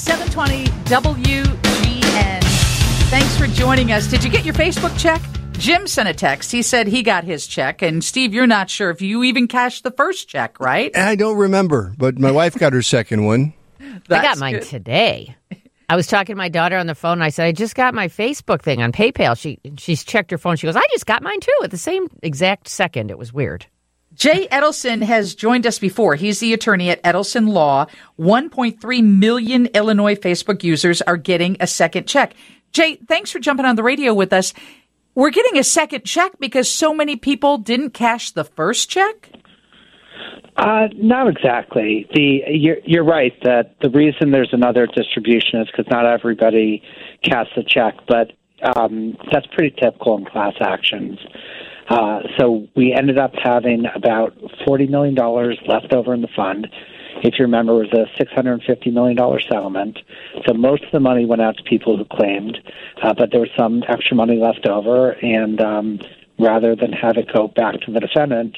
720 WGN. Thanks for joining us. Did you get your Facebook check? Jim sent a text. He said he got his check. And Steve, you're not sure if you even cashed the first check, right? I don't remember, but my wife got her second one. I got mine good. today. I was talking to my daughter on the phone. And I said, I just got my Facebook thing on PayPal. She she's checked her phone. She goes, I just got mine too at the same exact second. It was weird. Jay Edelson has joined us before. He's the attorney at Edelson Law. 1.3 million Illinois Facebook users are getting a second check. Jay, thanks for jumping on the radio with us. We're getting a second check because so many people didn't cash the first check? Uh, not exactly. The you're, you're right that the reason there's another distribution is because not everybody casts a check, but um, that's pretty typical in class actions. Uh, so we ended up having about $40 million left over in the fund. If you remember, it was a $650 million settlement. So most of the money went out to people who claimed, uh, but there was some extra money left over. And um, rather than have it go back to the defendant,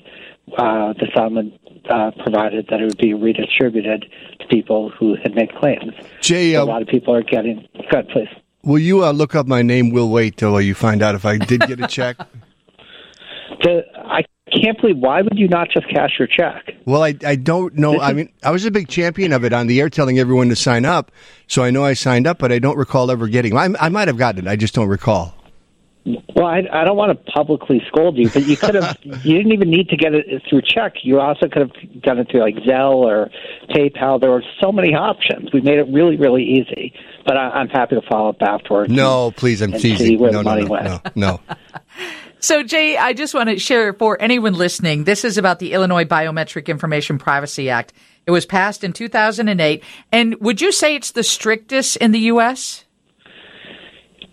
uh, the settlement uh, provided that it would be redistributed to people who had made claims. Jay, so a lot of people are getting. Go ahead, please. Will you uh, look up my name? We'll wait till you find out if I did get a check. the, I can't believe why would you not just cash your check? Well, I I don't know. I mean, I was a big champion of it on the air, telling everyone to sign up. So I know I signed up, but I don't recall ever getting. I, I might have gotten it. I just don't recall. Well, I, I don't want to publicly scold you, but you could have. you didn't even need to get it through check. You also could have done it through like Zelle or PayPal. There were so many options. We made it really, really easy. But I, I'm happy to follow up afterwards. No, please, I'm teasing. no, no, no, no, no. So, Jay, I just want to share for anyone listening this is about the Illinois Biometric Information Privacy Act. It was passed in 2008. And would you say it's the strictest in the U.S.?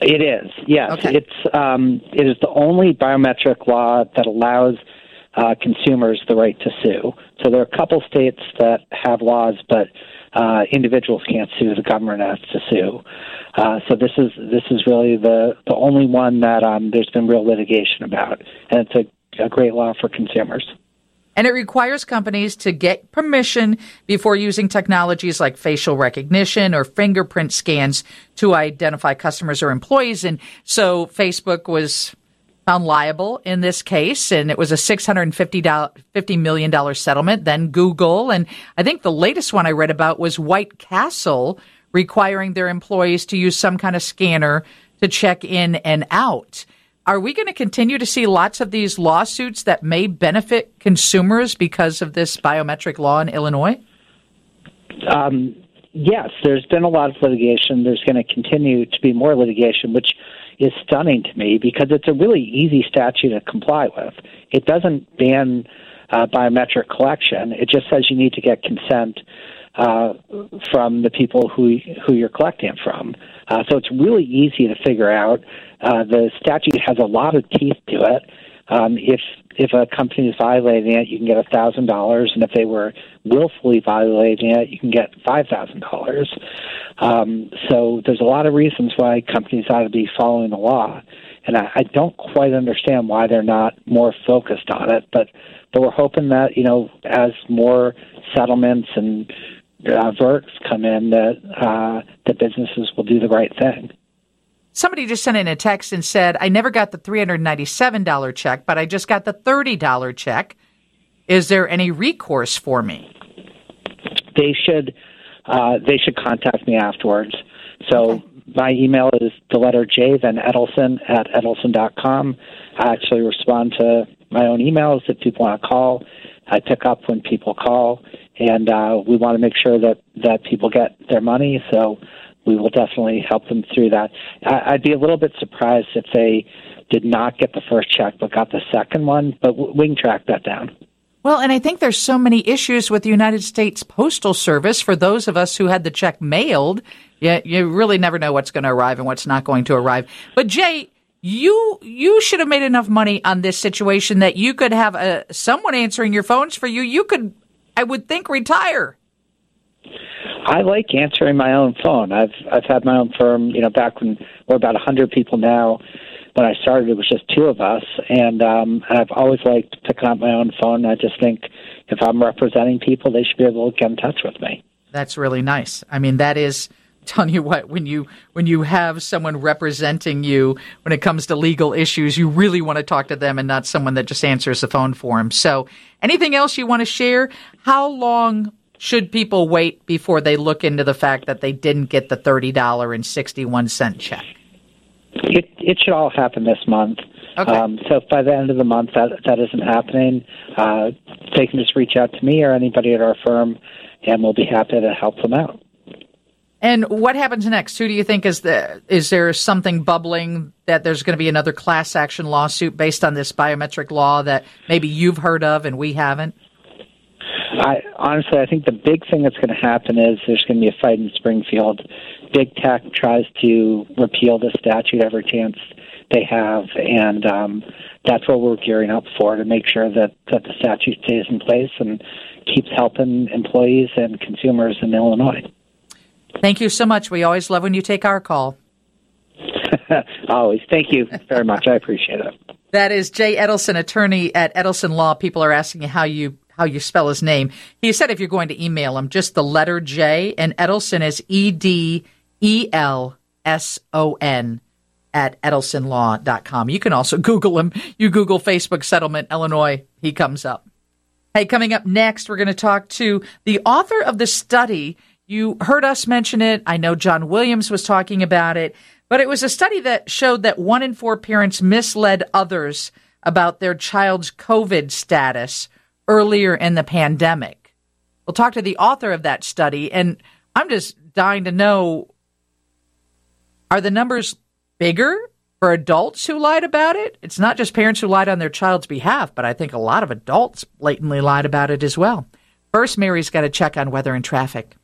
It is, yes. Okay. It's um, it is the only biometric law that allows uh, consumers the right to sue. So there are a couple states that have laws, but uh, individuals can't sue. The government has to sue. Uh, so this is this is really the the only one that um, there's been real litigation about, and it's a, a great law for consumers. And it requires companies to get permission before using technologies like facial recognition or fingerprint scans to identify customers or employees. And so Facebook was found liable in this case, and it was a $650 million settlement. Then Google, and I think the latest one I read about was White Castle requiring their employees to use some kind of scanner to check in and out. Are we going to continue to see lots of these lawsuits that may benefit consumers because of this biometric law in Illinois? Um, yes, there's been a lot of litigation. There's going to continue to be more litigation, which is stunning to me because it's a really easy statute to comply with. It doesn't ban uh, biometric collection. It just says you need to get consent uh, from the people who who you're collecting from. Uh, so it's really easy to figure out. Uh, the statute has a lot of teeth to it. Um, if if a company is violating it, you can get a thousand dollars, and if they were willfully violating it, you can get five thousand um, dollars. So there's a lot of reasons why companies ought to be following the law, and I, I don't quite understand why they're not more focused on it. But but we're hoping that you know as more settlements and uh, verdicts come in that uh, the businesses will do the right thing. Somebody just sent in a text and said, "I never got the three hundred ninety-seven dollar check, but I just got the thirty dollar check. Is there any recourse for me?" They should. Uh, they should contact me afterwards. So okay. my email is the letter J, then Edelson at Edelson.com. I actually respond to my own emails if people want to call. I pick up when people call, and uh, we want to make sure that that people get their money. So we will definitely help them through that. I, I'd be a little bit surprised if they did not get the first check but got the second one, but we can track that down. Well, and I think there's so many issues with the United States Postal Service for those of us who had the check mailed. Yeah, you really never know what's going to arrive and what's not going to arrive. But Jay, you you should have made enough money on this situation that you could have a, someone answering your phones for you. You could, I would think, retire. I like answering my own phone. I've I've had my own firm. You know, back when we're about a hundred people now. When I started, it was just two of us, and um, I've always liked picking up my own phone. I just think if I'm representing people, they should be able to get in touch with me. That's really nice. I mean, that is telling you what when you when you have someone representing you when it comes to legal issues you really want to talk to them and not someone that just answers the phone for them so anything else you want to share how long should people wait before they look into the fact that they didn't get the $30.61 check it it should all happen this month Okay. Um, so by the end of the month that that isn't happening, uh, they can just reach out to me or anybody at our firm, and we'll be happy to help them out. And what happens next? Who do you think is the is there something bubbling that there's going to be another class action lawsuit based on this biometric law that maybe you've heard of and we haven't? I honestly, I think the big thing that's going to happen is there's going to be a fight in Springfield. Big tech tries to repeal the statute every chance they have, and um, that's what we're gearing up for to make sure that that the statute stays in place and keeps helping employees and consumers in Illinois. Thank you so much. We always love when you take our call. always. Thank you very much. I appreciate it. That is Jay Edelson, attorney at Edelson Law. People are asking you how you how you spell his name. He said if you're going to email him, just the letter J, and Edelson is E D E L S O N at edelsonlaw.com. You can also Google him. You Google Facebook settlement Illinois, he comes up. Hey, coming up next, we're going to talk to the author of the study you heard us mention it. I know John Williams was talking about it, but it was a study that showed that one in four parents misled others about their child's COVID status earlier in the pandemic. We'll talk to the author of that study, and I'm just dying to know are the numbers bigger for adults who lied about it? It's not just parents who lied on their child's behalf, but I think a lot of adults blatantly lied about it as well. First, Mary's got to check on weather and traffic.